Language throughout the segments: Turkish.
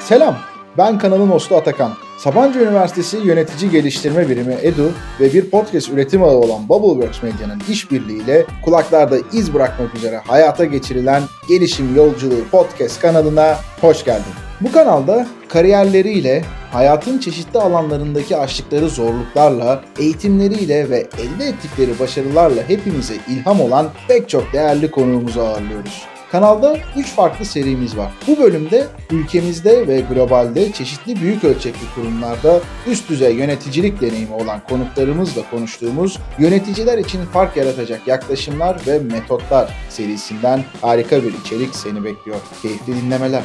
Selam, ben kanalın hostu Atakan. Sabancı Üniversitesi Yönetici Geliştirme Birimi EDU ve bir podcast üretim ağı olan Bubbleworks Medya'nın işbirliğiyle kulaklarda iz bırakmak üzere hayata geçirilen Gelişim Yolculuğu podcast kanalına hoş geldin. Bu kanalda kariyerleriyle, hayatın çeşitli alanlarındaki aştıkları zorluklarla, eğitimleriyle ve elde ettikleri başarılarla hepimize ilham olan pek çok değerli konuğumuzu ağırlıyoruz. Kanalda 3 farklı serimiz var. Bu bölümde ülkemizde ve globalde çeşitli büyük ölçekli kurumlarda üst düzey yöneticilik deneyimi olan konuklarımızla konuştuğumuz yöneticiler için fark yaratacak yaklaşımlar ve metotlar serisinden harika bir içerik seni bekliyor. Keyifli dinlemeler.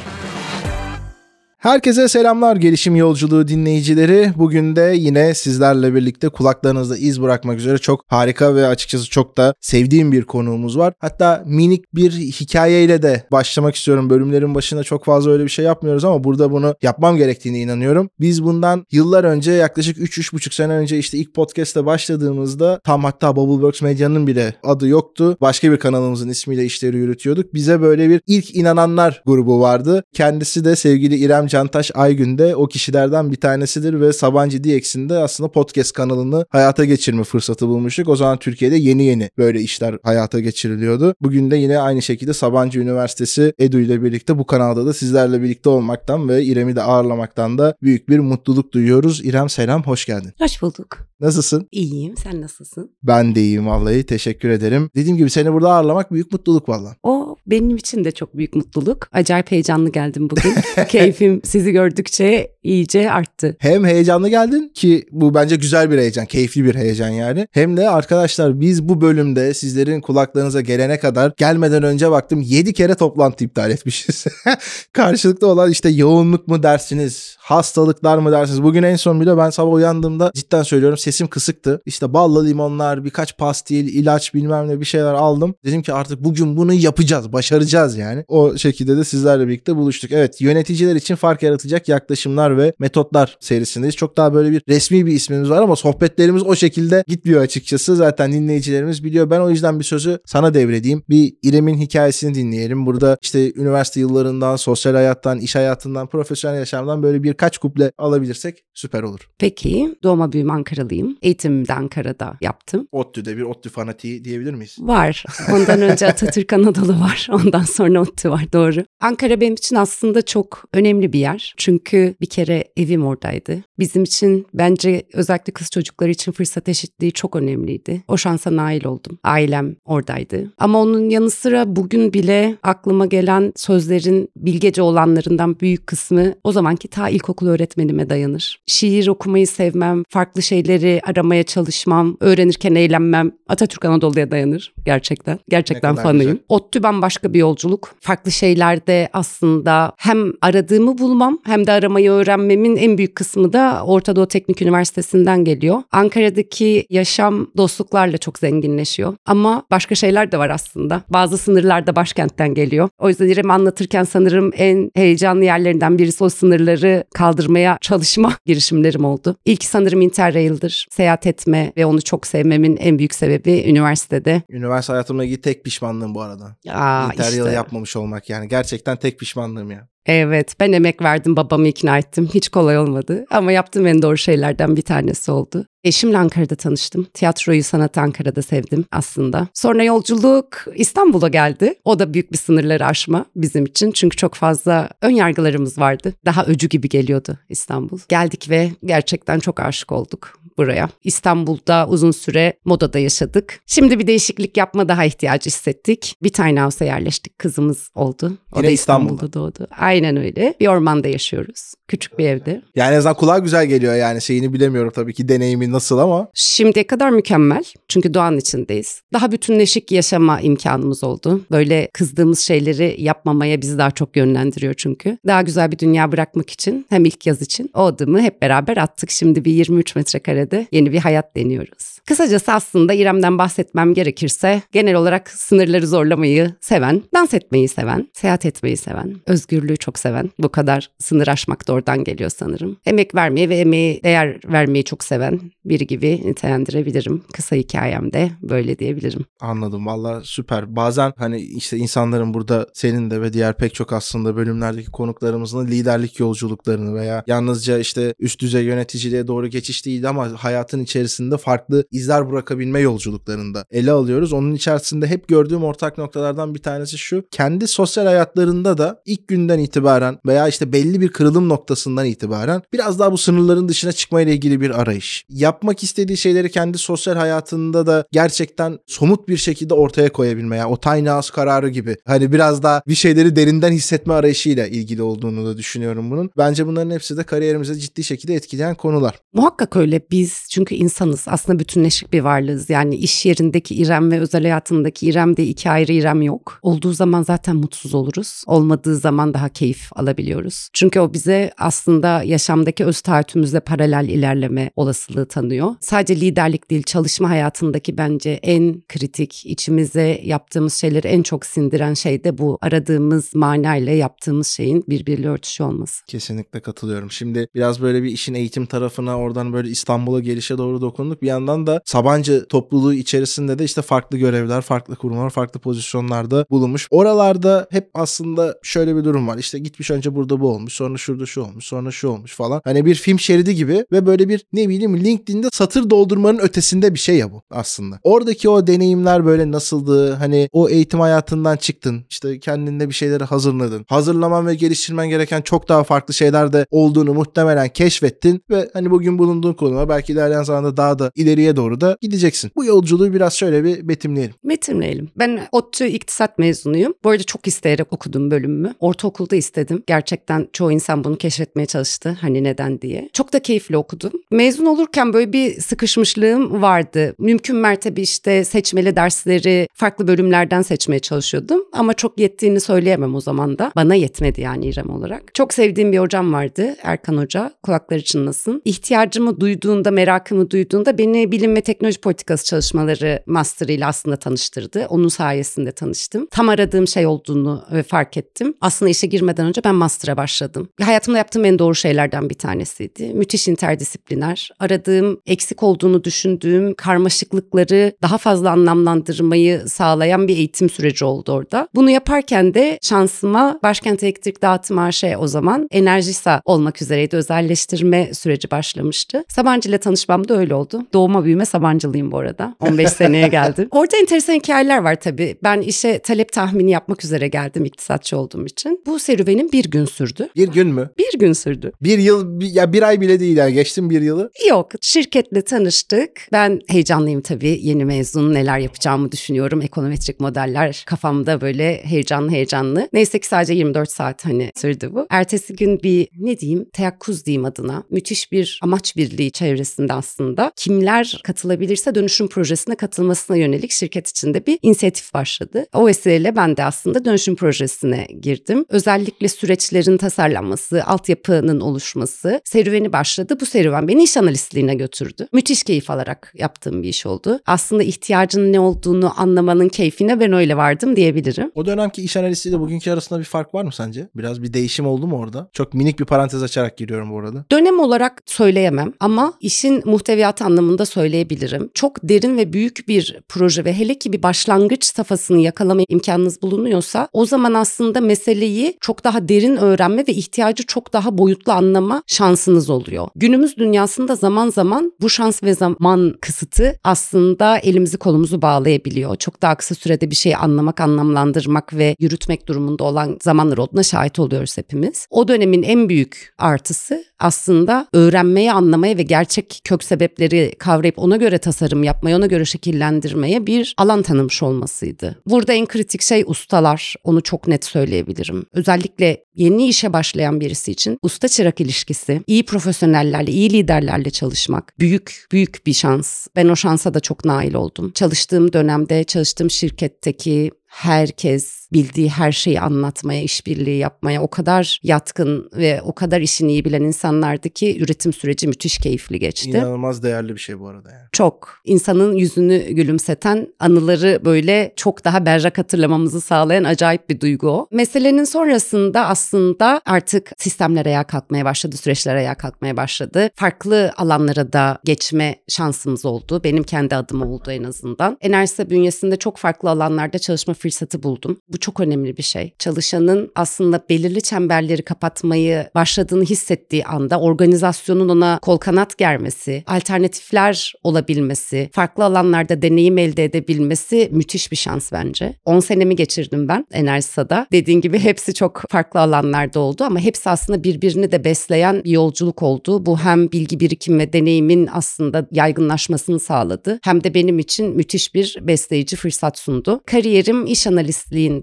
Herkese selamlar gelişim yolculuğu dinleyicileri. Bugün de yine sizlerle birlikte kulaklarınızda iz bırakmak üzere çok harika ve açıkçası çok da sevdiğim bir konuğumuz var. Hatta minik bir hikayeyle de başlamak istiyorum. Bölümlerin başında çok fazla öyle bir şey yapmıyoruz ama burada bunu yapmam gerektiğine inanıyorum. Biz bundan yıllar önce yaklaşık 3-3,5 sene önce işte ilk podcast'te başladığımızda tam hatta Bubbleworks Medya'nın bile adı yoktu. Başka bir kanalımızın ismiyle işleri yürütüyorduk. Bize böyle bir ilk inananlar grubu vardı. Kendisi de sevgili İrem Cantaş Aygün de o kişilerden bir tanesidir ve Sabancı DX'in de aslında podcast kanalını hayata geçirme fırsatı bulmuştuk. O zaman Türkiye'de yeni yeni böyle işler hayata geçiriliyordu. Bugün de yine aynı şekilde Sabancı Üniversitesi EDU ile birlikte bu kanalda da sizlerle birlikte olmaktan ve İrem'i de ağırlamaktan da büyük bir mutluluk duyuyoruz. İrem selam, hoş geldin. Hoş bulduk. Nasılsın? İyiyim. Sen nasılsın? Ben de iyiyim vallahi. Teşekkür ederim. Dediğim gibi seni burada ağırlamak büyük mutluluk vallahi. O benim için de çok büyük mutluluk. Acayip heyecanlı geldim bugün. Keyfim sizi gördükçe iyice arttı. Hem heyecanlı geldin ki bu bence güzel bir heyecan, keyifli bir heyecan yani. Hem de arkadaşlar biz bu bölümde sizlerin kulaklarınıza gelene kadar gelmeden önce baktım 7 kere toplantı iptal etmişiz. Karşılıklı olan işte yoğunluk mu dersiniz, hastalıklar mı dersiniz? Bugün en son bile ben sabah uyandığımda cidden söylüyorum sesim kısıktı. İşte ballı limonlar, birkaç pastil, ilaç bilmem ne bir şeyler aldım. Dedim ki artık bugün bunu yapacağız, başaracağız yani. O şekilde de sizlerle birlikte buluştuk. Evet yöneticiler için fark yaratacak yaklaşımlar ve metotlar serisindeyiz. Çok daha böyle bir resmi bir ismimiz var ama sohbetlerimiz o şekilde gitmiyor açıkçası. Zaten dinleyicilerimiz biliyor. Ben o yüzden bir sözü sana devredeyim. Bir İrem'in hikayesini dinleyelim. Burada işte üniversite yıllarından, sosyal hayattan, iş hayatından, profesyonel yaşamdan böyle birkaç kuple alabilirsek süper olur. Peki doğma büyüme Ankaralıyım. Eğitimimi de Ankara'da yaptım. ODTÜ'de bir ODTÜ fanatiği diyebilir miyiz? Var. Ondan önce Atatürk Anadolu var. Ondan sonra ODTÜ var doğru. Ankara benim için aslında çok önemli bir yer. Çünkü bir kere evim oradaydı. Bizim için bence özellikle kız çocukları için fırsat eşitliği çok önemliydi. O şansa nail oldum. Ailem oradaydı. Ama onun yanı sıra bugün bile aklıma gelen sözlerin bilgece olanlarından büyük kısmı o zamanki ta ilkokul öğretmenime dayanır. Şiir okumayı sevmem, farklı şeyleri aramaya çalışmam, öğrenirken eğlenmem Atatürk Anadolu'ya dayanır gerçekten. Gerçekten fanıyım. güzel. ODTÜ bambaşka bir yolculuk. Farklı şeylerde aslında hem aradığımı bulmam hem de aramayı öğrenmemin en büyük kısmı da Orta Doğu Teknik Üniversitesi'nden geliyor. Ankara'daki yaşam dostluklarla çok zenginleşiyor. Ama başka şeyler de var aslında. Bazı sınırlar da başkentten geliyor. O yüzden İrem'i anlatırken sanırım en heyecanlı yerlerinden birisi o sınırları kaldırmaya çalışma girişimlerim oldu. İlk sanırım Interrail'dir. Seyahat etme ve onu çok sevmemin en büyük sebebi üniversitede. Üniversite hayatımla ilgili tek pişmanlığım bu arada. Aa, Interrail işte. yapmamış olmak yani. Gerçekten tek pişmanlığım ya. Evet ben emek verdim babamı ikna ettim. Hiç kolay olmadı ama yaptığım en doğru şeylerden bir tanesi oldu. Eşimle Ankara'da tanıştım. Tiyatroyu, sanatı Ankara'da sevdim aslında. Sonra yolculuk İstanbul'a geldi. O da büyük bir sınırları aşma bizim için. Çünkü çok fazla ön yargılarımız vardı. Daha öcü gibi geliyordu İstanbul. Geldik ve gerçekten çok aşık olduk buraya. İstanbul'da uzun süre modada yaşadık. Şimdi bir değişiklik yapma daha ihtiyacı hissettik. Bir tiny house'a yerleştik. Kızımız oldu. O Yine da İstanbul'da. İstanbul'da doğdu. Aynen öyle. Bir ormanda yaşıyoruz. Küçük bir evde. Yani en azından kulağa güzel geliyor yani şeyini bilemiyorum tabii ki deneyimi nasıl ama. Şimdiye kadar mükemmel. Çünkü doğanın içindeyiz. Daha bütünleşik yaşama imkanımız oldu. Böyle kızdığımız şeyleri yapmamaya bizi daha çok yönlendiriyor çünkü. Daha güzel bir dünya bırakmak için hem ilk yaz için o adımı hep beraber attık. Şimdi bir 23 metrekarede yeni bir hayat deniyoruz. Kısacası aslında İrem'den bahsetmem gerekirse genel olarak sınırları zorlamayı seven, dans etmeyi seven, seyahat etmeyi seven, özgürlüğü çok seven. Bu kadar sınır aşmak da oradan geliyor sanırım. Emek vermeyi ve emeğe değer vermeyi çok seven biri gibi nitelendirebilirim. Kısa hikayemde böyle diyebilirim. Anladım valla süper. Bazen hani işte insanların burada senin de ve diğer pek çok aslında bölümlerdeki konuklarımızın liderlik yolculuklarını veya yalnızca işte üst düzey yöneticiliğe doğru geçiş değil ama hayatın içerisinde farklı izler bırakabilme yolculuklarında ele alıyoruz. Onun içerisinde hep gördüğüm ortak noktalardan bir tanesi şu. Kendi sosyal hayatlarında da ilk günden itibaren veya işte belli bir kırılım noktasından itibaren biraz daha bu sınırların dışına çıkmayla ilgili bir arayış. Yapmak istediği şeyleri kendi sosyal hayatında da gerçekten somut bir şekilde ortaya koyabilme. Yani o tiny house kararı gibi. Hani biraz daha bir şeyleri derinden hissetme arayışıyla ilgili olduğunu da düşünüyorum bunun. Bence bunların hepsi de kariyerimize ciddi şekilde etkileyen konular. Muhakkak öyle. Biz çünkü insanız. Aslında bütünleşik bir varlığız. Yani iş yerindeki İrem ve özel hayatındaki İrem de iki ayrı İrem yok. Olduğu zaman zaten mutsuz oluruz. Olmadığı zaman daha keyif alabiliyoruz. Çünkü o bize aslında yaşamdaki öz taahhütümüzle paralel ilerleme olasılığı tanıyor. Sadece liderlik değil, çalışma hayatındaki bence en kritik, içimize yaptığımız şeyleri en çok sindiren şey de bu. Aradığımız manayla yaptığımız şeyin birbiriyle örtüşü olması. Kesinlikle katılıyorum. Şimdi biraz böyle bir işin eğitim tarafına oradan böyle İstanbul'a gelişe doğru dokunduk. Bir yandan da Sabancı topluluğu içerisinde de işte farklı görevler, farklı kurumlar, farklı pozisyonlarda bulunmuş. Oralarda hep aslında şöyle bir durum var. İşte gitmiş önce burada bu olmuş, sonra şurada şu olmuş, sonra şu olmuş falan. Hani bir film şeridi gibi ve böyle bir ne bileyim LinkedIn'de satır doldurmanın ötesinde bir şey ya bu aslında. Oradaki o deneyimler böyle nasıldı? Hani o eğitim hayatından çıktın. işte kendinde bir şeyleri hazırladın. Hazırlaman ve geliştirmen gereken çok daha farklı şeyler de olduğunu muhtemelen keşfettin ve hani bugün bulunduğun konuma belki ilerleyen zamanda daha da ileriye doğru da gideceksin. Bu yolculuğu biraz şöyle bir betimleyelim. Betimleyelim. Ben ODTÜ iktisat mezunuyum. Bu arada çok isteyerek okudum bölümümü. Ortaokulda istedim. Gerçekten çoğu insan bunu keşfetmeye çalıştı. Hani neden diye. Çok da keyifli okudum. Mezun olurken böyle bir sıkışmışlığım vardı. Mümkün mertebe işte seçmeli dersleri farklı bölümlerden seçmeye çalışıyordum. Ama çok yettiğini söyleyemem o zaman da. Bana yetmedi yani İrem olarak. Çok sevdiğim bir hocam vardı. Erkan Hoca. Kulakları çınlasın. İhtiyacımı duyduğunda, merakımı duyduğunda beni bilim ve teknoloji politikası çalışmaları master ile aslında tanıştırdı. Onun sayesinde tanıştım. Tam aradığım şey olduğunu fark ettim. Aslında işe girmeden önce ben master'a başladım. Hayatımda yaptığım en doğru şeylerden bir tanesiydi. Müthiş interdisipliner. Aradığım, eksik olduğunu düşündüğüm karmaşıklıkları daha fazla anlamlandırmayı sağlayan bir eğitim süreci oldu orada. Bunu yaparken de şansıma Başkent Elektrik Dağıtım AŞ o zaman Enerjisa olmak üzereydi. Özelleştirme süreci başlamıştı. Sabancı ile tanışmam da öyle oldu. Doğuma büyüme Sabancılıyım bu arada. 15 seneye geldim. Orada enteresan hikayeler var tabii. Ben işe talep tahmini yapmak üzere geldim iktisatçı olduğum için. Bu serüvenin bir gün sürdü. Bir gün mü? Bir gün sürdü. Bir yıl ya bir ay bile değil yani geçtim bir yılı. Yok şirketle tanıştık. Ben heyecanlıyım tabii yeni mezun neler yapacağımı düşünüyorum. Ekonometrik modeller kafamda böyle heyecanlı heyecanlı. Neyse ki sadece 24 saat hani sürdü bu. Ertesi gün bir ne diyeyim teyakkuz diyeyim adına. Müthiş bir amaç birliği çevresinde aslında. Kimler katılabilirse dönüşüm projesine katılmasına yönelik şirket içinde bir inisiyatif başladı. O vesileyle ben de aslında dönüşüm projesine girdim. Özellikle süreçlerin tasarlanması, altyapının oluşması serüveni başladı. Bu serüven beni iş analistliğine götürdü. Müthiş keyif alarak yaptığım bir iş oldu. Aslında ihtiyacın ne olduğunu anlamanın keyfine ben öyle vardım diyebilirim. O dönemki iş analistiyle bugünkü arasında bir fark var mı sence? Biraz bir değişim oldu mu orada? Çok minik bir parantez açarak giriyorum bu arada. Dönem olarak söyleyemem ama işin muhteviyatı anlamında söyleyebilirim. Çok derin ve büyük bir proje ve hele ki bir başlangıç safhasını yakalama imkanınız bulunuyorsa o zaman aslında meseleyi çok daha derin öğrenme ve ihtiyacı çok daha boyutlu anlama şansınız oluyor. Günümüz dünyasında zaman zaman bu şans ve zaman kısıtı aslında elimizi kolumuzu bağlayabiliyor. Çok daha kısa sürede bir şeyi anlamak, anlamlandırmak ve yürütmek durumunda olan zamanlar olduğuna şahit oluyoruz hepimiz. O dönemin en büyük artısı aslında öğrenmeye, anlamaya ve gerçek kök sebepleri kavrayıp ona göre tasarım yapmaya, ona göre şekillendirmeye bir alan tanımış olmasıydı. Burada en kritik şey ustalar. Onu çok net söyleyebilirim. Özellikle yeni işe başlayan birisi için usta çırak ilişkisi, iyi profesyonellerle, iyi liderlerle çalışmak büyük büyük bir şans. Ben o şansa da çok nail oldum. Çalıştığım dönemde, çalıştığım şirketteki herkes bildiği her şeyi anlatmaya, işbirliği yapmaya o kadar yatkın ve o kadar işini iyi bilen insanlardı ki üretim süreci müthiş keyifli geçti. İnanılmaz değerli bir şey bu arada yani. Çok. insanın yüzünü gülümseten, anıları böyle çok daha berrak hatırlamamızı sağlayan acayip bir duygu o. Meselenin sonrasında aslında artık sistemler ayağa kalkmaya başladı, süreçler ayağa kalkmaya başladı. Farklı alanlara da geçme şansımız oldu. Benim kendi adıma oldu en azından. Enerjisa bünyesinde çok farklı alanlarda çalışma fırsatı buldum. Bu çok önemli bir şey. Çalışanın aslında belirli çemberleri kapatmayı başladığını hissettiği anda organizasyonun ona kol kanat germesi, alternatifler olabilmesi, farklı alanlarda deneyim elde edebilmesi müthiş bir şans bence. 10 senemi geçirdim ben Enerjisa'da. Dediğin gibi hepsi çok farklı alanlarda oldu ama hepsi aslında birbirini de besleyen bir yolculuk oldu. Bu hem bilgi birikim ve deneyimin aslında yaygınlaşmasını sağladı hem de benim için müthiş bir besleyici fırsat sundu. Kariyerim iş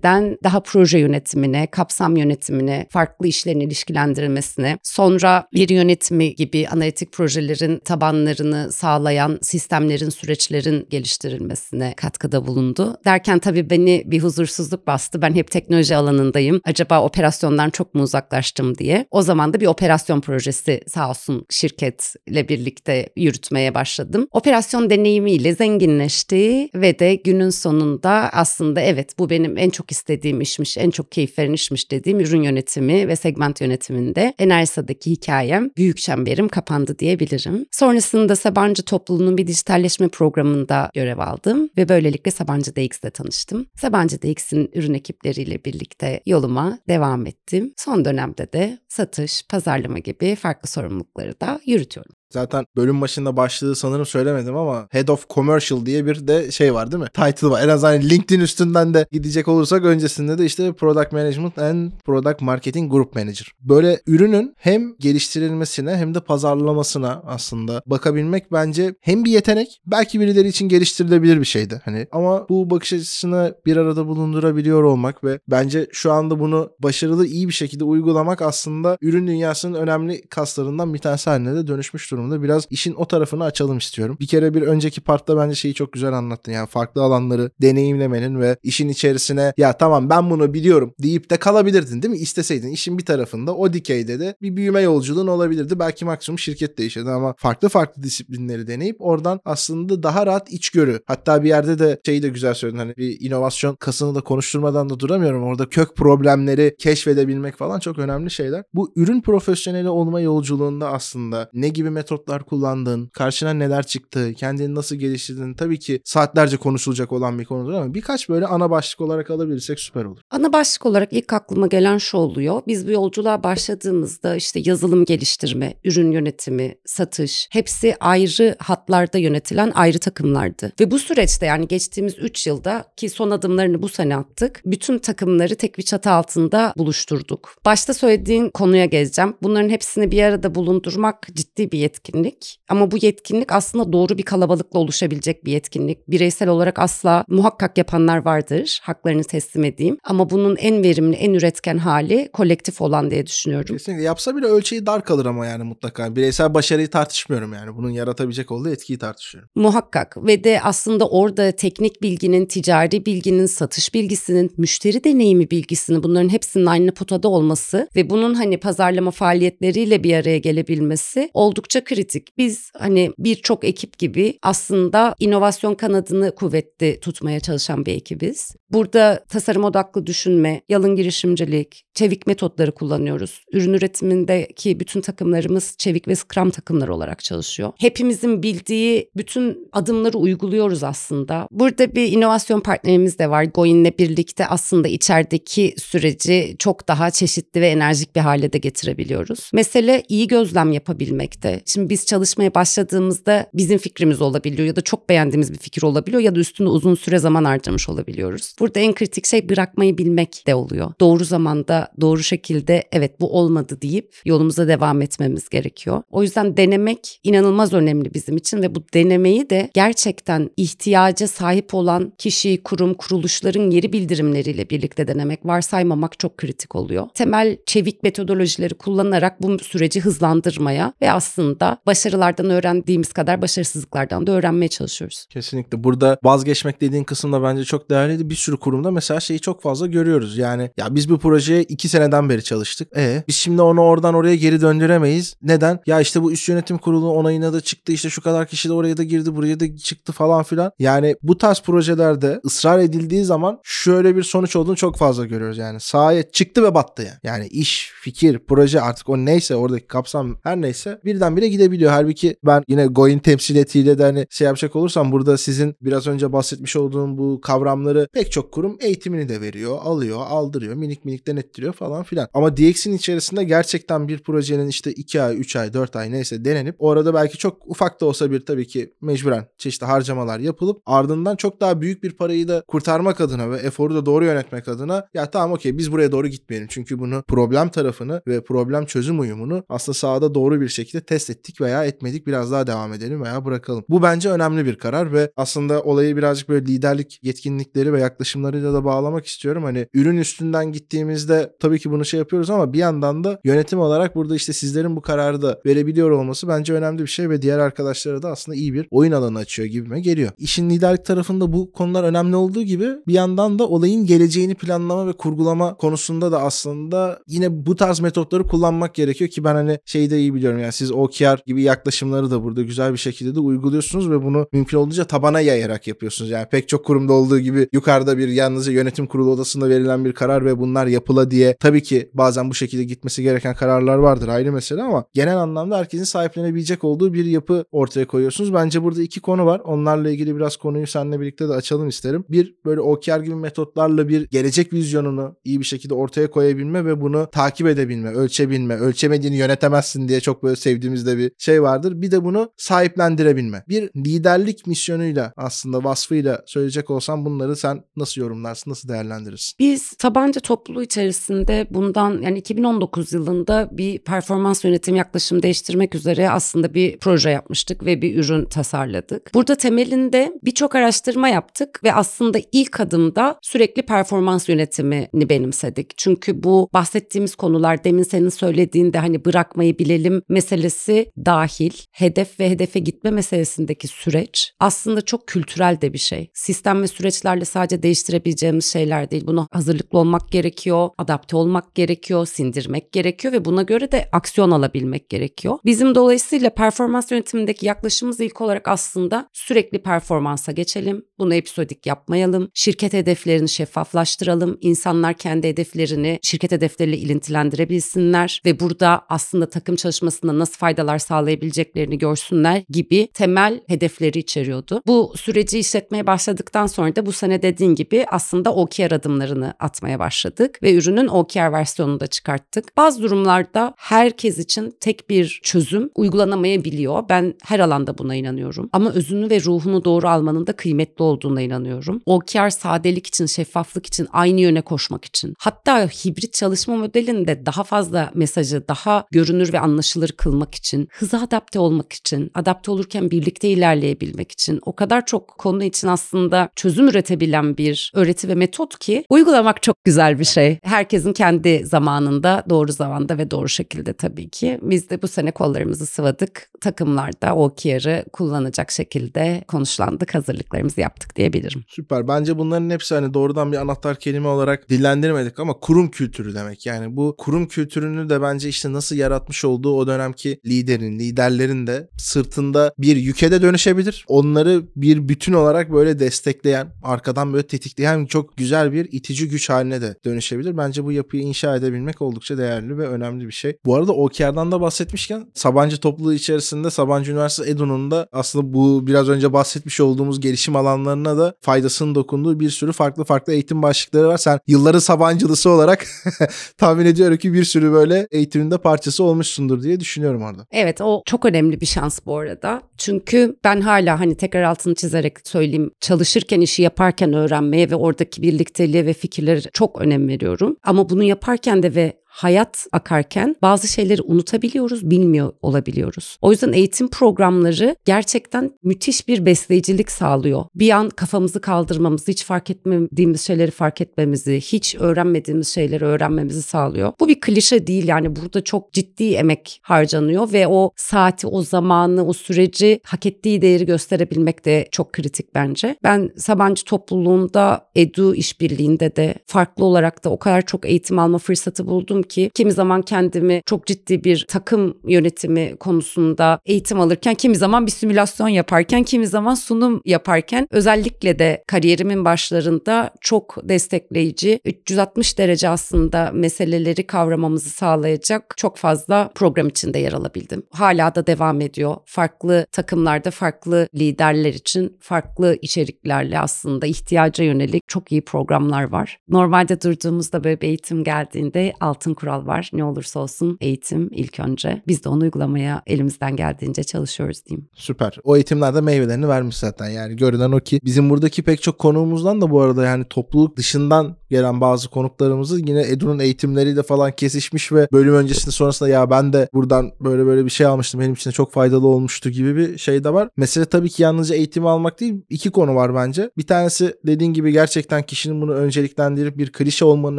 analistliğinden daha proje yönetimine, kapsam yönetimine, farklı işlerin ilişkilendirilmesine, sonra veri yönetimi gibi analitik projelerin tabanlarını sağlayan sistemlerin, süreçlerin geliştirilmesine katkıda bulundu. Derken tabii beni bir huzursuzluk bastı. Ben hep teknoloji alanındayım. Acaba operasyondan çok mu uzaklaştım diye. O zaman da bir operasyon projesi sağ olsun şirketle birlikte yürütmeye başladım. Operasyon deneyimiyle zenginleşti ve de günün sonunda aslında evet bu benim en çok istediğim işmiş, en çok keyif veren işmiş dediğim ürün yönetimi ve segment yönetiminde Enerjisa'daki hikayem, büyük çemberim kapandı diyebilirim. Sonrasında Sabancı topluluğunun bir dijitalleşme programında görev aldım ve böylelikle Sabancı DX'de tanıştım. Sabancı DX'in ürün ekipleriyle birlikte yoluma devam ettim. Son dönemde de satış, pazarlama gibi farklı sorumlulukları da yürütüyorum. Zaten bölüm başında başlığı sanırım söylemedim ama Head of Commercial diye bir de şey var değil mi? Title var. En azından hani LinkedIn üstünden de gidecek olursak öncesinde de işte Product Management and Product Marketing Group Manager. Böyle ürünün hem geliştirilmesine hem de pazarlamasına aslında bakabilmek bence hem bir yetenek belki birileri için geliştirilebilir bir şeydi. Hani ama bu bakış açısını bir arada bulundurabiliyor olmak ve bence şu anda bunu başarılı iyi bir şekilde uygulamak aslında ürün dünyasının önemli kaslarından bir tanesi haline de dönüşmüş durumda durumda biraz işin o tarafını açalım istiyorum. Bir kere bir önceki partta bence şeyi çok güzel anlattın. Yani farklı alanları deneyimlemenin ve işin içerisine ya tamam ben bunu biliyorum deyip de kalabilirdin değil mi? İsteseydin işin bir tarafında o dikeyde de bir büyüme yolculuğun olabilirdi. Belki maksimum şirket değişirdi ama farklı farklı disiplinleri deneyip oradan aslında daha rahat içgörü. Hatta bir yerde de şeyi de güzel söyledin hani bir inovasyon kasını da konuşturmadan da duramıyorum. Orada kök problemleri keşfedebilmek falan çok önemli şeyler. Bu ürün profesyoneli olma yolculuğunda aslında ne gibi metod metotlar kullandın, karşına neler çıktı, kendini nasıl geliştirdin tabii ki saatlerce konuşulacak olan bir konudur ama birkaç böyle ana başlık olarak alabilirsek süper olur. Ana başlık olarak ilk aklıma gelen şu oluyor. Biz bu yolculuğa başladığımızda işte yazılım geliştirme, ürün yönetimi, satış hepsi ayrı hatlarda yönetilen ayrı takımlardı. Ve bu süreçte yani geçtiğimiz 3 yılda ki son adımlarını bu sene attık. Bütün takımları tek bir çatı altında buluşturduk. Başta söylediğin konuya gezeceğim. Bunların hepsini bir arada bulundurmak ciddi bir yetki yetkinlik ama bu yetkinlik aslında doğru bir kalabalıkla oluşabilecek bir yetkinlik. Bireysel olarak asla muhakkak yapanlar vardır. Haklarını teslim edeyim. Ama bunun en verimli, en üretken hali kolektif olan diye düşünüyorum. Kesinlikle. Yapsa bile ölçeği dar kalır ama yani mutlaka. Bireysel başarıyı tartışmıyorum yani. Bunun yaratabilecek olduğu etkiyi tartışıyorum. Muhakkak. Ve de aslında orada teknik bilginin, ticari bilginin, satış bilgisinin, müşteri deneyimi bilgisinin bunların hepsinin aynı potada olması ve bunun hani pazarlama faaliyetleriyle bir araya gelebilmesi oldukça kritik. Biz hani birçok ekip gibi aslında inovasyon kanadını kuvvetli tutmaya çalışan bir ekibiz. Burada tasarım odaklı düşünme, yalın girişimcilik, çevik metotları kullanıyoruz. Ürün üretimindeki bütün takımlarımız çevik ve scrum takımlar olarak çalışıyor. Hepimizin bildiği bütün adımları uyguluyoruz aslında. Burada bir inovasyon partnerimiz de var. Goin'le birlikte aslında içerideki süreci çok daha çeşitli ve enerjik bir hale de getirebiliyoruz. Mesele iyi gözlem yapabilmekte. Şimdi biz çalışmaya başladığımızda bizim fikrimiz olabiliyor ya da çok beğendiğimiz bir fikir olabiliyor ya da üstünde uzun süre zaman harcamış olabiliyoruz. Burada en kritik şey bırakmayı bilmek de oluyor. Doğru zamanda, doğru şekilde evet bu olmadı deyip yolumuza devam etmemiz gerekiyor. O yüzden denemek inanılmaz önemli bizim için ve bu denemeyi de gerçekten ihtiyaca sahip olan kişi, kurum, kuruluşların yeri bildirimleriyle birlikte denemek, varsaymamak çok kritik oluyor. Temel çevik metodolojileri kullanarak bu süreci hızlandırmaya ve aslında da başarılardan öğrendiğimiz kadar başarısızlıklardan da öğrenmeye çalışıyoruz. Kesinlikle. Burada vazgeçmek dediğin kısım da bence çok değerliydi. Bir sürü kurumda mesela şeyi çok fazla görüyoruz. Yani ya biz bu projeye iki seneden beri çalıştık. E biz şimdi onu oradan oraya geri döndüremeyiz. Neden? Ya işte bu üst yönetim kurulu onayına da çıktı. İşte şu kadar kişi de oraya da girdi, buraya da çıktı falan filan. Yani bu tarz projelerde ısrar edildiği zaman şöyle bir sonuç olduğunu çok fazla görüyoruz. Yani sahaya çıktı ve battı yani. Yani iş, fikir, proje artık o neyse oradaki kapsam her neyse birdenbire gidebiliyor. Halbuki ben yine Goin temsiliyetiyle de hani şey yapacak olursam burada sizin biraz önce bahsetmiş olduğum bu kavramları pek çok kurum eğitimini de veriyor, alıyor, aldırıyor, minik minik denettiriyor falan filan. Ama DX'in içerisinde gerçekten bir projenin işte 2 ay, 3 ay, 4 ay neyse denenip orada belki çok ufak da olsa bir tabii ki mecburen çeşitli harcamalar yapılıp ardından çok daha büyük bir parayı da kurtarmak adına ve eforu da doğru yönetmek adına ya tamam okey biz buraya doğru gitmeyelim. Çünkü bunu problem tarafını ve problem çözüm uyumunu aslında sahada doğru bir şekilde test ettik veya etmedik biraz daha devam edelim veya bırakalım. Bu bence önemli bir karar ve aslında olayı birazcık böyle liderlik yetkinlikleri ve yaklaşımlarıyla da bağlamak istiyorum. Hani ürün üstünden gittiğimizde tabii ki bunu şey yapıyoruz ama bir yandan da yönetim olarak burada işte sizlerin bu kararı da verebiliyor olması bence önemli bir şey ve diğer arkadaşlara da aslında iyi bir oyun alanı açıyor gibime geliyor. İşin liderlik tarafında bu konular önemli olduğu gibi bir yandan da olayın geleceğini planlama ve kurgulama konusunda da aslında yine bu tarz metotları kullanmak gerekiyor ki ben hani şeyi de iyi biliyorum yani siz OKR gibi yaklaşımları da burada güzel bir şekilde de uyguluyorsunuz ve bunu mümkün olduğunca tabana yayarak yapıyorsunuz. Yani pek çok kurumda olduğu gibi yukarıda bir yalnızca yönetim kurulu odasında verilen bir karar ve bunlar yapıla diye tabii ki bazen bu şekilde gitmesi gereken kararlar vardır ayrı mesele ama genel anlamda herkesin sahiplenebilecek olduğu bir yapı ortaya koyuyorsunuz. Bence burada iki konu var. Onlarla ilgili biraz konuyu seninle birlikte de açalım isterim. Bir böyle OKR gibi metotlarla bir gelecek vizyonunu iyi bir şekilde ortaya koyabilme ve bunu takip edebilme, ölçebilme, ölçemediğini yönetemezsin diye çok böyle sevdiğimiz de bir şey vardır. Bir de bunu sahiplendirebilme. Bir liderlik misyonuyla aslında vasfıyla söyleyecek olsam bunları sen nasıl yorumlarsın, nasıl değerlendirirsin? Biz tabanca topluluğu içerisinde bundan yani 2019 yılında bir performans yönetim yaklaşım değiştirmek üzere aslında bir proje yapmıştık ve bir ürün tasarladık. Burada temelinde birçok araştırma yaptık ve aslında ilk adımda sürekli performans yönetimini benimsedik. Çünkü bu bahsettiğimiz konular demin senin söylediğinde hani bırakmayı bilelim meselesi dahil hedef ve hedefe gitme meselesindeki süreç aslında çok kültürel de bir şey. Sistem ve süreçlerle sadece değiştirebileceğimiz şeyler değil. Buna hazırlıklı olmak gerekiyor, adapte olmak gerekiyor, sindirmek gerekiyor ve buna göre de aksiyon alabilmek gerekiyor. Bizim dolayısıyla performans yönetimindeki yaklaşımımız ilk olarak aslında sürekli performansa geçelim. Bunu episodik yapmayalım. Şirket hedeflerini şeffaflaştıralım. İnsanlar kendi hedeflerini şirket hedefleriyle ilintilendirebilsinler ve burada aslında takım çalışmasında nasıl faydalar sağlayabileceklerini görsünler gibi temel hedefleri içeriyordu. Bu süreci işletmeye başladıktan sonra da bu sene dediğin gibi aslında OKR adımlarını atmaya başladık ve ürünün OKR versiyonunu da çıkarttık. Bazı durumlarda herkes için tek bir çözüm uygulanamayabiliyor. Ben her alanda buna inanıyorum. Ama özünü ve ruhunu doğru almanın da kıymetli olduğuna inanıyorum. OKR sadelik için, şeffaflık için, aynı yöne koşmak için. Hatta hibrit çalışma modelinde daha fazla mesajı daha görünür ve anlaşılır kılmak için, hıza adapte olmak için, adapte olurken birlikte ilerleyebilmek için o kadar çok konu için aslında çözüm üretebilen bir öğreti ve metot ki uygulamak çok güzel bir şey. Herkesin kendi zamanında, doğru zamanda ve doğru şekilde tabii ki. Biz de bu sene kollarımızı sıvadık. Takımlarda OKR'ı kullanacak şekilde konuşlandık, hazırlıklarımızı yaptık diyebilirim. Süper. Bence bunların hepsi hani doğrudan bir anahtar kelime olarak dillendirmedik ama kurum kültürü demek. Yani bu kurum kültürünü de bence işte nasıl yaratmış olduğu o dönemki liderin, liderlerin de sırtında bir yüke de dönüşebilir. Onları bir bütün olarak böyle destekleyen, arkadan böyle tetikleyen çok güzel bir itici güç haline de dönüşebilir. Bence bu yapıyı inşa edebilmek oldukça değerli ve önemli bir şey. Bu arada OKR'dan da bahsetmişken Sabancı topluluğu içerisinde Sabancı Üniversitesi EDU'nun da aslında bu biraz önce bahsetmiş olduğumuz gelişim alanlarına da faydasının dokunduğu bir sürü farklı farklı eğitim başlıkları var. Sen yılların Sabancılısı olarak tahmin ediyorum ki bir sürü böyle eğitiminde parçası olmuşsundur diye düşünüyorum orada. Evet o çok önemli bir şans bu arada. Çünkü ben hala hani tekrar altını çizerek söyleyeyim çalışırken işi yaparken öğrenmeye ve oradaki birlikteliğe ve fikirlere çok önem veriyorum. Ama bunu yaparken de ve hayat akarken bazı şeyleri unutabiliyoruz, bilmiyor olabiliyoruz. O yüzden eğitim programları gerçekten müthiş bir besleyicilik sağlıyor. Bir an kafamızı kaldırmamızı, hiç fark etmediğimiz şeyleri fark etmemizi, hiç öğrenmediğimiz şeyleri öğrenmemizi sağlıyor. Bu bir klişe değil yani burada çok ciddi emek harcanıyor ve o saati, o zamanı, o süreci hak ettiği değeri gösterebilmek de çok kritik bence. Ben Sabancı topluluğunda Edu işbirliğinde de farklı olarak da o kadar çok eğitim alma fırsatı buldum ki kimi zaman kendimi çok ciddi bir takım yönetimi konusunda eğitim alırken kimi zaman bir simülasyon yaparken kimi zaman sunum yaparken özellikle de kariyerimin başlarında çok destekleyici 360 derece aslında meseleleri kavramamızı sağlayacak çok fazla program içinde yer alabildim. Hala da devam ediyor. Farklı takımlarda farklı liderler için farklı içeriklerle aslında ihtiyaca yönelik çok iyi programlar var. Normalde durduğumuzda böyle bir eğitim geldiğinde altın kural var. Ne olursa olsun eğitim ilk önce. Biz de onu uygulamaya elimizden geldiğince çalışıyoruz diyeyim. Süper. O eğitimlerde meyvelerini vermiş zaten. Yani görünen o ki bizim buradaki pek çok konuğumuzdan da bu arada yani topluluk dışından gelen bazı konuklarımızı yine Edu'nun eğitimleriyle falan kesişmiş ve bölüm öncesinde sonrasında ya ben de buradan böyle böyle bir şey almıştım benim için de çok faydalı olmuştu gibi bir şey de var. Mesele tabii ki yalnızca eğitim almak değil iki konu var bence. Bir tanesi dediğin gibi gerçekten kişinin bunu önceliklendirip bir klişe olmanın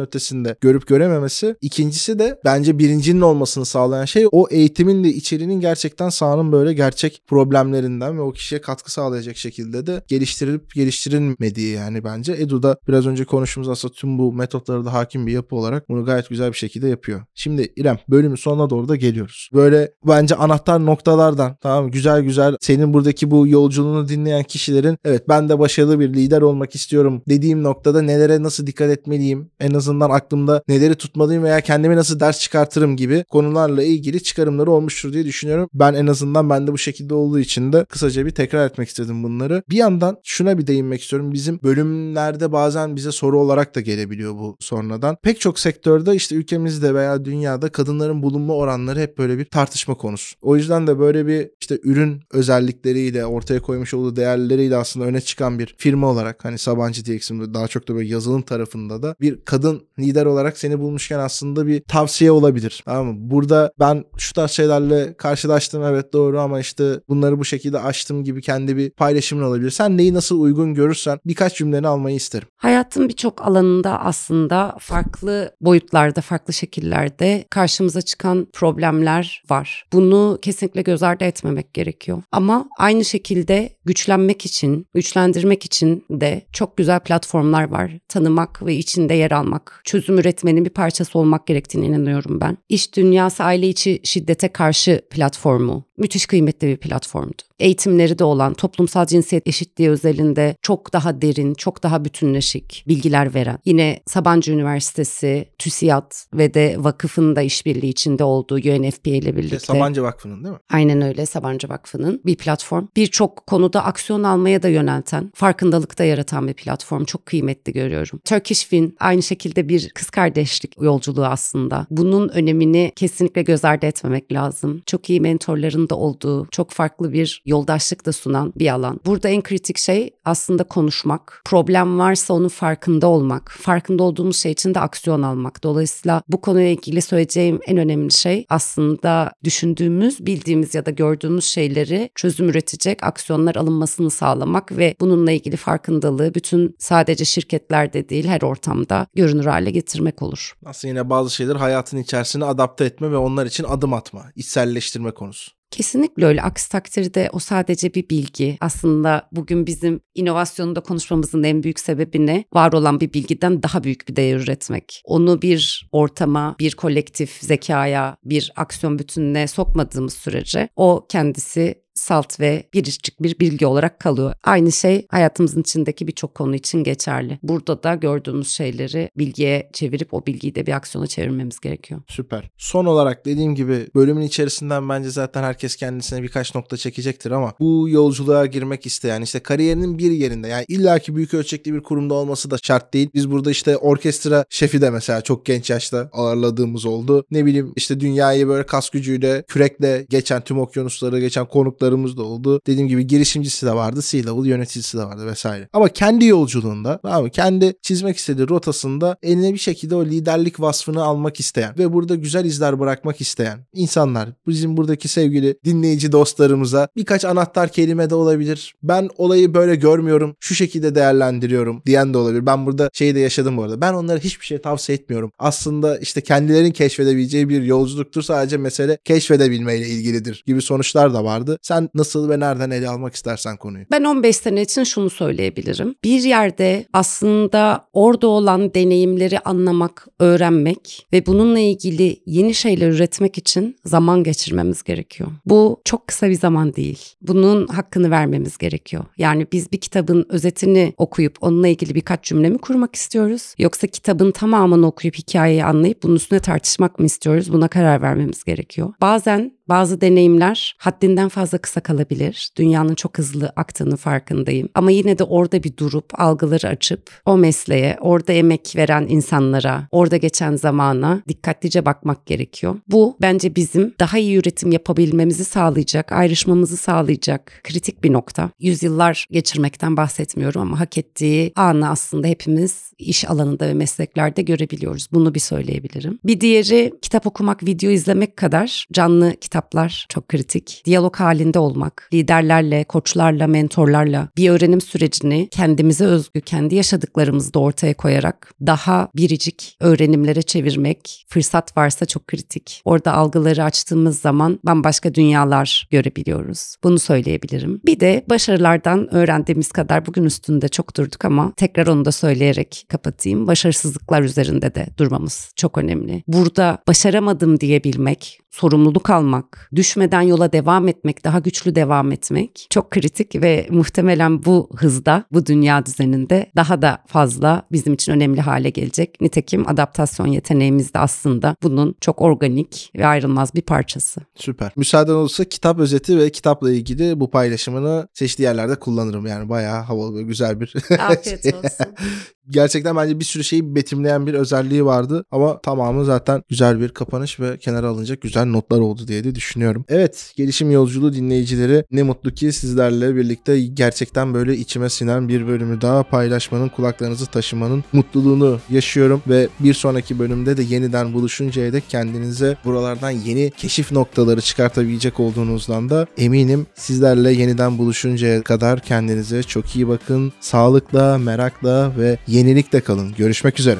ötesinde görüp görememesi. İkincisi de bence birincinin olmasını sağlayan şey o eğitimin de içeriğinin gerçekten sahanın böyle gerçek problemlerinden ve o kişiye katkı sağlayacak şekilde de geliştirilip geliştirilmediği yani bence. Edu da biraz önce konuştuğumuz aslında tüm bu metotlara da hakim bir yapı olarak bunu gayet güzel bir şekilde yapıyor. Şimdi İrem bölümün sonuna doğru da geliyoruz. Böyle bence anahtar noktalardan tamam güzel güzel senin buradaki bu yolculuğunu dinleyen kişilerin evet ben de başarılı bir lider olmak istiyorum dediğim noktada nelere nasıl dikkat etmeliyim en azından aklımda neleri tutmalıyım veya kendime nasıl ders çıkartırım gibi konularla ilgili çıkarımları olmuştur diye düşünüyorum. Ben en azından bende bu şekilde olduğu için de kısaca bir tekrar etmek istedim bunları. Bir yandan şuna bir değinmek istiyorum. Bizim bölümlerde bazen bize soru olarak da gelebiliyor bu sonradan. Pek çok sektörde işte ülkemizde veya dünyada kadınların bulunma oranları hep böyle bir tartışma konusu. O yüzden de böyle bir işte ürün özellikleriyle ortaya koymuş olduğu değerleriyle aslında öne çıkan bir firma olarak hani Sabancı DX'in daha çok da böyle yazılım tarafında da bir kadın lider olarak seni bulmuşken aslında bir tavsiye olabilir. Tamam mı? Burada ben şu tarz şeylerle karşılaştım evet doğru ama işte bunları bu şekilde açtım gibi kendi bir paylaşımın olabilir. Sen neyi nasıl uygun görürsen birkaç cümleni almayı isterim. Hayatın birçok alanında aslında farklı boyutlarda, farklı şekillerde karşımıza çıkan problemler var. Bunu kesinlikle göz ardı etmemek gerekiyor. Ama aynı şekilde güçlenmek için, güçlendirmek için de çok güzel platformlar var. Tanımak ve içinde yer almak, çözüm üretmenin bir parçası olmak gerektiğine inanıyorum ben. İş Dünyası Aile İçi Şiddete Karşı platformu müthiş kıymetli bir platformdu. Eğitimleri de olan, toplumsal cinsiyet eşitliği özelinde çok daha derin, çok daha bütünleşik bilgiler veren. Yine Sabancı Üniversitesi, TÜSİAD ve de vakıfın da işbirliği içinde olduğu UNFPA ile birlikte. Sabancı Vakfı'nın değil mi? Aynen öyle Sabancı Vakfı'nın bir platform. Birçok konuda aksiyon almaya da yönelten, farkındalık da yaratan bir platform. Çok kıymetli görüyorum. Turkish Fin aynı şekilde bir kız kardeşlik yolculuğu aslında. Bunun önemini kesinlikle göz ardı etmemek lazım. Çok iyi mentorların da olduğu, çok farklı bir yoldaşlık da sunan bir alan. Burada en kritik şey aslında konuşmak. Problem varsa onun farkında olmak. Farkında olduğumuz şey için de aksiyon almak. Dolayısıyla bu konuya ilgili söyleyeceğim en önemli şey aslında düşündüğümüz, bildiğimiz ya da gördüğümüz şeyleri çözüm üretecek aksiyonlar alınmasını sağlamak ve bununla ilgili farkındalığı bütün sadece şirketlerde değil her ortamda görünür hale getirmek olur. Aslında yine bazı şeyler hayatın içerisine adapte etme ve onlar için adım atma, içselleştirme konusu. Kesinlikle öyle. Aksi takdirde o sadece bir bilgi. Aslında bugün bizim inovasyonda konuşmamızın en büyük sebebi ne? Var olan bir bilgiden daha büyük bir değer üretmek. Onu bir ortama, bir kolektif zekaya, bir aksiyon bütününe sokmadığımız sürece o kendisi salt ve biricik bir bilgi olarak kalıyor. Aynı şey hayatımızın içindeki birçok konu için geçerli. Burada da gördüğümüz şeyleri bilgiye çevirip o bilgiyi de bir aksiyona çevirmemiz gerekiyor. Süper. Son olarak dediğim gibi bölümün içerisinden bence zaten herkes kendisine birkaç nokta çekecektir ama bu yolculuğa girmek isteyen işte kariyerinin bir yerinde yani illaki büyük ölçekli bir kurumda olması da şart değil. Biz burada işte orkestra şefi de mesela çok genç yaşta ağırladığımız oldu. Ne bileyim işte dünyayı böyle kas gücüyle kürekle geçen tüm okyanusları geçen konuklar yolculuklarımız da oldu. Dediğim gibi girişimcisi de vardı, C-level yöneticisi de vardı vesaire. Ama kendi yolculuğunda, mı? Kendi çizmek istediği rotasında eline bir şekilde o liderlik vasfını almak isteyen ve burada güzel izler bırakmak isteyen insanlar. Bizim buradaki sevgili dinleyici dostlarımıza birkaç anahtar kelime de olabilir. Ben olayı böyle görmüyorum, şu şekilde değerlendiriyorum diyen de olabilir. Ben burada şeyi de yaşadım bu arada. Ben onlara hiçbir şey tavsiye etmiyorum. Aslında işte kendilerinin keşfedebileceği bir yolculuktur. Sadece mesele keşfedebilmeyle ilgilidir gibi sonuçlar da vardı. Sen nasıl ve nereden ele almak istersen konuyu. Ben 15 sene için şunu söyleyebilirim. Bir yerde aslında orada olan deneyimleri anlamak, öğrenmek ve bununla ilgili yeni şeyler üretmek için zaman geçirmemiz gerekiyor. Bu çok kısa bir zaman değil. Bunun hakkını vermemiz gerekiyor. Yani biz bir kitabın özetini okuyup onunla ilgili birkaç cümle mi kurmak istiyoruz? Yoksa kitabın tamamını okuyup hikayeyi anlayıp bunun üstüne tartışmak mı istiyoruz? Buna karar vermemiz gerekiyor. Bazen bazı deneyimler haddinden fazla kısa kalabilir. Dünyanın çok hızlı aktığını farkındayım. Ama yine de orada bir durup algıları açıp o mesleğe, orada emek veren insanlara, orada geçen zamana dikkatlice bakmak gerekiyor. Bu bence bizim daha iyi üretim yapabilmemizi sağlayacak, ayrışmamızı sağlayacak kritik bir nokta. Yüzyıllar geçirmekten bahsetmiyorum ama hak ettiği anı aslında hepimiz iş alanında ve mesleklerde görebiliyoruz. Bunu bir söyleyebilirim. Bir diğeri kitap okumak, video izlemek kadar canlı kitaplar çok kritik. Diyalog halinde olmak, liderlerle, koçlarla, mentorlarla bir öğrenim sürecini kendimize özgü, kendi yaşadıklarımızı da ortaya koyarak daha biricik öğrenimlere çevirmek, fırsat varsa çok kritik. Orada algıları açtığımız zaman bambaşka dünyalar görebiliyoruz. Bunu söyleyebilirim. Bir de başarılardan öğrendiğimiz kadar bugün üstünde çok durduk ama tekrar onu da söyleyerek kapatayım. Başarısızlıklar üzerinde de durmamız çok önemli. Burada başaramadım diyebilmek, sorumluluk almak, düşmeden yola devam etmek, daha güçlü devam etmek çok kritik ve muhtemelen bu hızda, bu dünya düzeninde daha da fazla bizim için önemli hale gelecek. Nitekim adaptasyon yeteneğimiz de aslında bunun çok organik ve ayrılmaz bir parçası. Süper. Müsaaden olursa kitap özeti ve kitapla ilgili bu paylaşımını çeşitli yerlerde kullanırım. Yani bayağı havalı ve güzel bir Afiyet olsun. Gerçekten bence bir sürü şeyi betimleyen bir özelliği vardı ama tamamı zaten güzel bir kapanış ve kenara alınacak güzel notlar oldu diye de düşünüyorum. Evet, gelişim yolculuğu dinleyicileri ne mutlu ki sizlerle birlikte gerçekten böyle içime sinen bir bölümü daha paylaşmanın, kulaklarınızı taşımanın mutluluğunu yaşıyorum ve bir sonraki bölümde de yeniden buluşuncaya dek kendinize buralardan yeni keşif noktaları çıkartabilecek olduğunuzdan da eminim. Sizlerle yeniden buluşuncaya kadar kendinize çok iyi bakın. Sağlıkla, merakla ve yenilikle kalın. Görüşmek üzere.